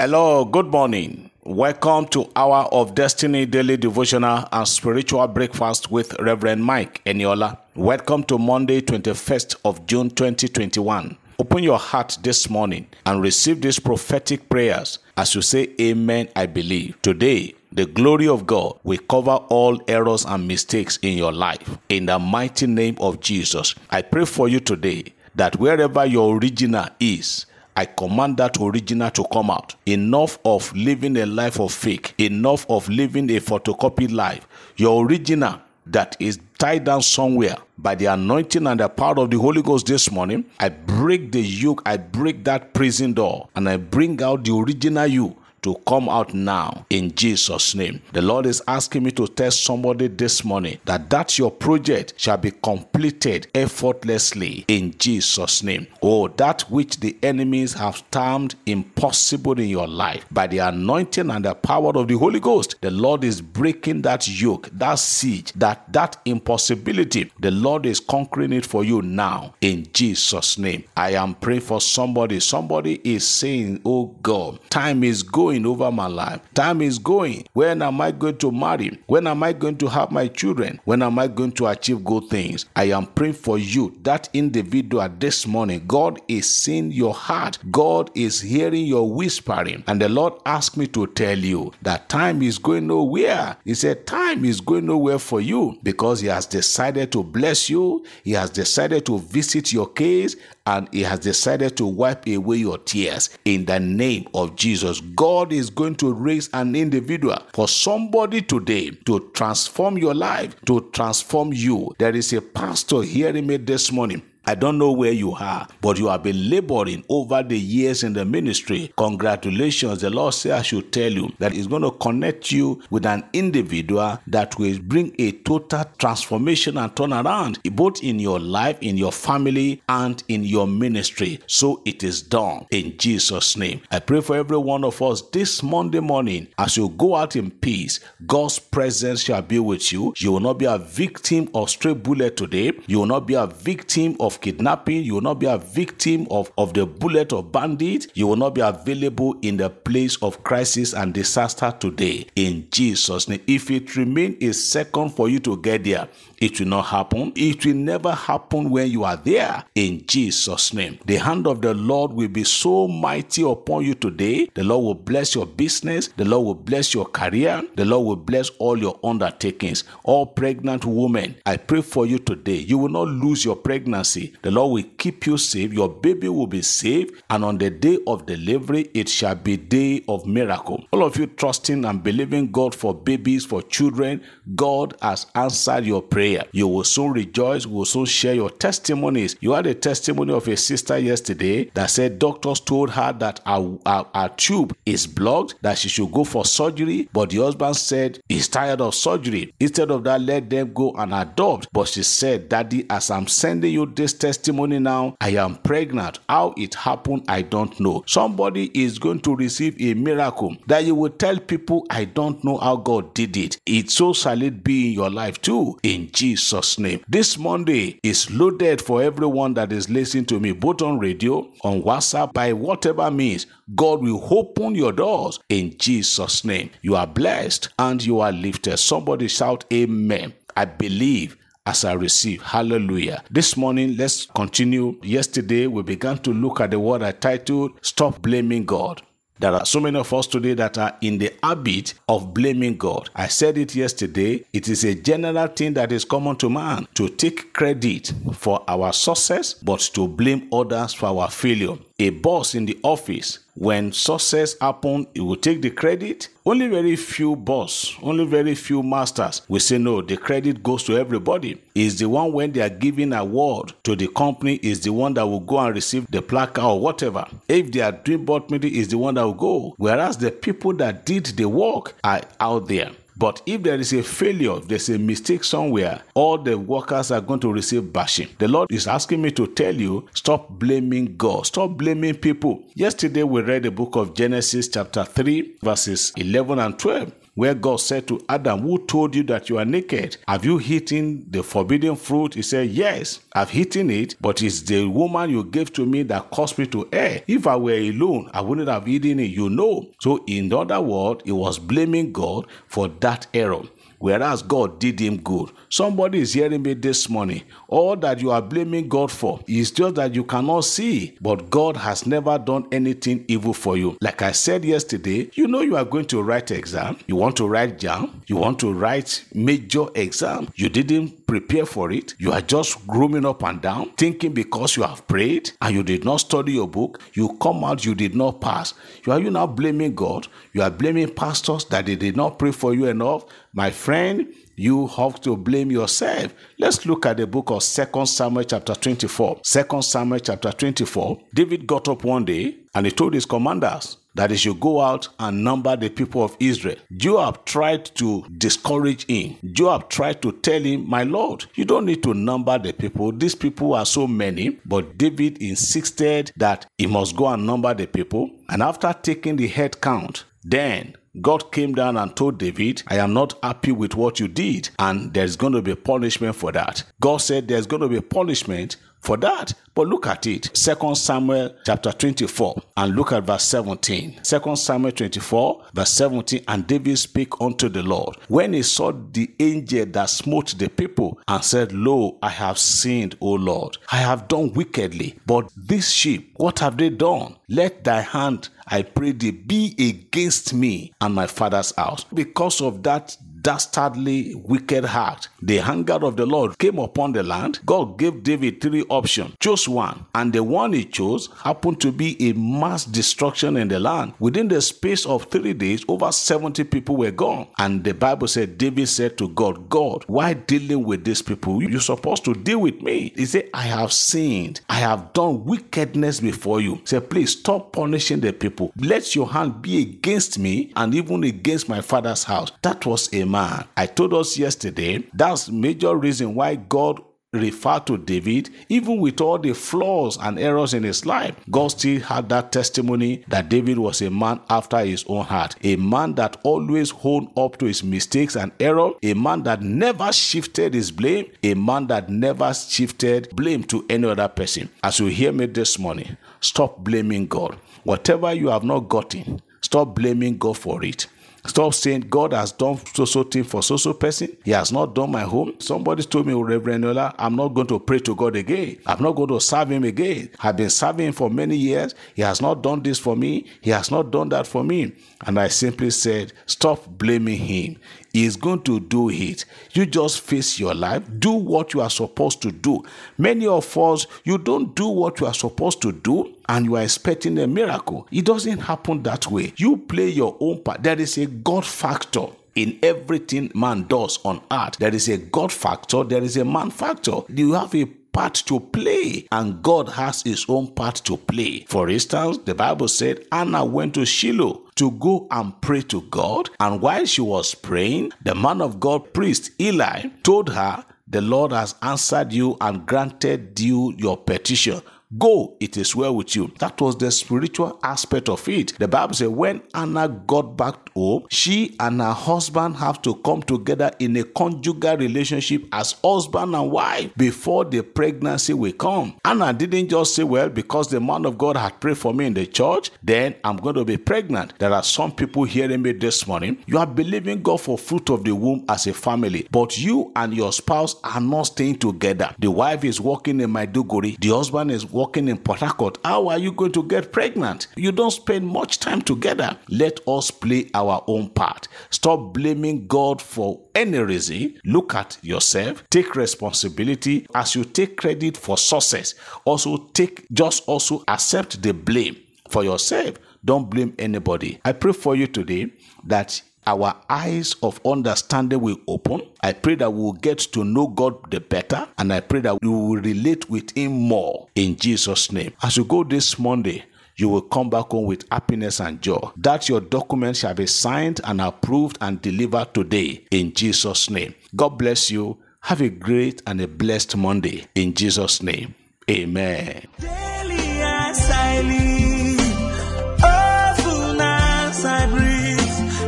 Hello, good morning. Welcome to Hour of Destiny Daily Devotional and Spiritual Breakfast with Reverend Mike Eniola. Welcome to Monday, 21st of June 2021. Open your heart this morning and receive these prophetic prayers as you say, Amen, I believe. Today, the glory of God will cover all errors and mistakes in your life. In the mighty name of Jesus, I pray for you today that wherever your original is, I command that original to come out. Enough of living a life of fake, enough of living a photocopied life. Your original that is tied down somewhere by the anointing and the power of the Holy Ghost this morning, I break the yoke, I break that prison door, and I bring out the original you to come out now in Jesus name. The Lord is asking me to tell somebody this morning that that your project shall be completed effortlessly in Jesus name. Oh, that which the enemies have termed impossible in your life by the anointing and the power of the Holy Ghost, the Lord is breaking that yoke, that siege, that that impossibility. The Lord is conquering it for you now in Jesus name. I am praying for somebody. Somebody is saying, "Oh God, time is going over my life. Time is going. When am I going to marry? When am I going to have my children? When am I going to achieve good things?" I am praying for you, that individual this morning. God is seeing your heart. God is hearing your whispering. And the Lord asked me to tell you that time is going nowhere. He said, Time is going nowhere for you because He has decided to bless you. He has decided to visit your case and He has decided to wipe away your tears in the name of Jesus. God is going to raise an individual for somebody today to transform your life, to transform you. There is a pastor hearing me this morning. I don't know where you are, but you have been laboring over the years in the ministry. Congratulations. The Lord said I should tell you that He's going to connect you with an individual that will bring a total transformation and turnaround, both in your life, in your family, and in your ministry. So it is done in Jesus' name. I pray for every one of us this Monday morning as you go out in peace, God's presence shall be with you. You will not be a victim of stray bullet today. You will not be a victim of kidnapping. You will not be a victim of, of the bullet of bandit. You will not be available in the place of crisis and disaster today. In Jesus' name. If it remain a second for you to get there, it will not happen. It will never happen when you are there. In Jesus' name. The hand of the Lord will be so mighty upon you today. The Lord will bless your business. The Lord will bless your career. The Lord will bless all your undertakings. All pregnant women, I pray for you today. You will not lose your pregnancy. The Lord will keep you safe. Your baby will be safe. And on the day of delivery, it shall be day of miracle. All of you trusting and believing God for babies, for children, God has answered your prayer. You will soon rejoice. We will soon share your testimonies. You had a testimony of a sister yesterday that said doctors told her that her, her tube is blocked, that she should go for surgery. But the husband said he's tired of surgery. Instead of that, let them go and adopt. But she said, Daddy, as I'm sending you this testimony now, I am pregnant. How it happened, I don't know. Somebody is going to receive a miracle that you will tell people, I don't know how God did it. It so shall it be in your life too, in Jesus' name. This Monday is loaded for everyone that is listening to me, both on radio, on WhatsApp, by whatever means. God will open your doors in Jesus' name. You are blessed and you are lifted. Somebody shout, Amen. I believe as I receive. Hallelujah. This morning, let's continue. Yesterday, we began to look at the word I titled Stop Blaming God. There are so many of us today that are in the habit of blaming God. I said it yesterday. It is a general thing that is common to man to take credit for our success, but to blame others for our failure. a boss in the office, when success happen, he will take the credit. Only very few boss, only very few masters will say no, the credit goes to everybody. Is the one when they are giving award to the company is the one that will go and receive the placard or whatever. If they are doing board meeting is the one that will go. Whereas the people that did the work are out there. But if there is a failure, there's a mistake somewhere, all the workers are going to receive bashing. The Lord is asking me to tell you stop blaming God, stop blaming people. Yesterday we read the book of Genesis, chapter 3, verses 11 and 12 where God said to Adam, Who told you that you are naked? Have you eaten the forbidden fruit? He said, Yes, I've eaten it, but it's the woman you gave to me that caused me to err. If I were alone, I wouldn't have eaten it, you know. So, in other words, he was blaming God for that error whereas God did him good. Somebody is hearing me this morning. All that you are blaming God for is just that you cannot see, but God has never done anything evil for you. Like I said yesterday, you know you are going to write exam, you want to write JAMB, you want to write major exam, you didn't prepare for it, you are just grooming up and down, thinking because you have prayed and you did not study your book, you come out, you did not pass. You are you now blaming God? You are blaming pastors that they did not pray for you enough? My friend, you have to blame yourself. Let's look at the book of Second Samuel chapter 24. 2 Samuel chapter 24. David got up one day and he told his commanders that he should go out and number the people of Israel. Joab tried to discourage him. Joab tried to tell him, My Lord, you don't need to number the people. These people are so many. But David insisted that he must go and number the people. And after taking the head count, then God came down and told David, I am not happy with what you did, and there's going to be a punishment for that. God said there's going to be a punishment for that. But look at it. Second Samuel chapter 24 and look at verse 17. Second Samuel 24 verse 17 and David spake unto the Lord when he saw the angel that smote the people and said, Lo, I have sinned, O Lord. I have done wickedly. But this sheep, what have they done? Let thy hand I pray thee, be against me and my father's house. Because of that dastardly wicked heart, the anger of the Lord came upon the land. God gave David three options. Choose one. And the one he chose happened to be a mass destruction in the land. Within the space of three days, over 70 people were gone. And the Bible said, David said to God, God, why dealing with these people? You're supposed to deal with me. He said, I have sinned. I have done wickedness before you. He said, please stop punishing the people. Let your hand be against me and even against my father's house. That was a man. I told us yesterday that's major reason why God referred to David, even with all the flaws and errors in his life, God still had that testimony that David was a man after his own heart, a man that always honed up to his mistakes and error, a man that never shifted his blame, a man that never shifted blame to any other person. As you hear me this morning, stop blaming God. Whatever you have not gotten, stop blaming God for it. Stop saying God has done so so thing for so so person. He has not done my home. Somebody told me, Reverend Ola, I'm not going to pray to God again. I'm not going to serve Him again. I've been serving Him for many years. He has not done this for me. He has not done that for me. And I simply said, Stop blaming Him. Is going to do it. You just face your life. Do what you are supposed to do. Many of us, you don't do what you are supposed to do and you are expecting a miracle. It doesn't happen that way. You play your own part. There is a God factor in everything man does on earth. There is a God factor, there is a man factor. You have a part to play, and God has his own part to play. For instance, the Bible said Anna went to Shiloh to go and pray to God, and while she was praying, the man of God, priest Eli, told her, The Lord has answered you and granted you your petition. Go, it is well with you. That was the spiritual aspect of it. The Bible says when Anna got back home, she and her husband have to come together in a conjugal relationship as husband and wife before the pregnancy will come. Anna didn't just say, Well, because the man of God had prayed for me in the church, then I'm going to be pregnant. There are some people hearing me this morning. You are believing God for fruit of the womb as a family, but you and your spouse are not staying together. The wife is working in Maiduguri, the husband is working in Port Harcourt, how are you going to get pregnant? You don't spend much time together. Let us play our own part. Stop blaming God for any reason. Look at yourself. Take responsibility as you take credit for success. Also take just also accept the blame for yourself. Don't blame anybody. I pray for you today that our eyes of understanding will open. I pray that we will get to know God the better, and I pray that we will relate with Him more in Jesus' name. As you go this Monday, you will come back home with happiness and joy. That your document shall be signed and approved and delivered today in Jesus' name. God bless you. Have a great and a blessed Monday in Jesus' name. Amen.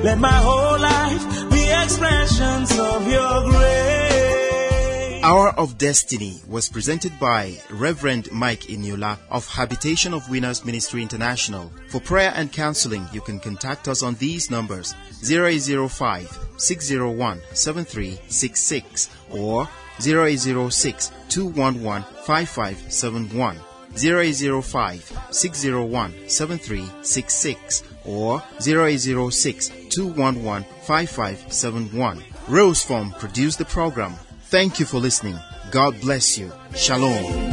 Let my whole life be expressions of your grace. Hour of Destiny was presented by Reverend Mike Eniola of Habitation of Winners Ministry International. For prayer and counseling, you can contact us on these numbers 0805 601 7366 or 0806 211 5571. 0805 601 7366 or 0806 211 5571. Rose Form produced the program. Thank you for listening. God bless you. Shalom.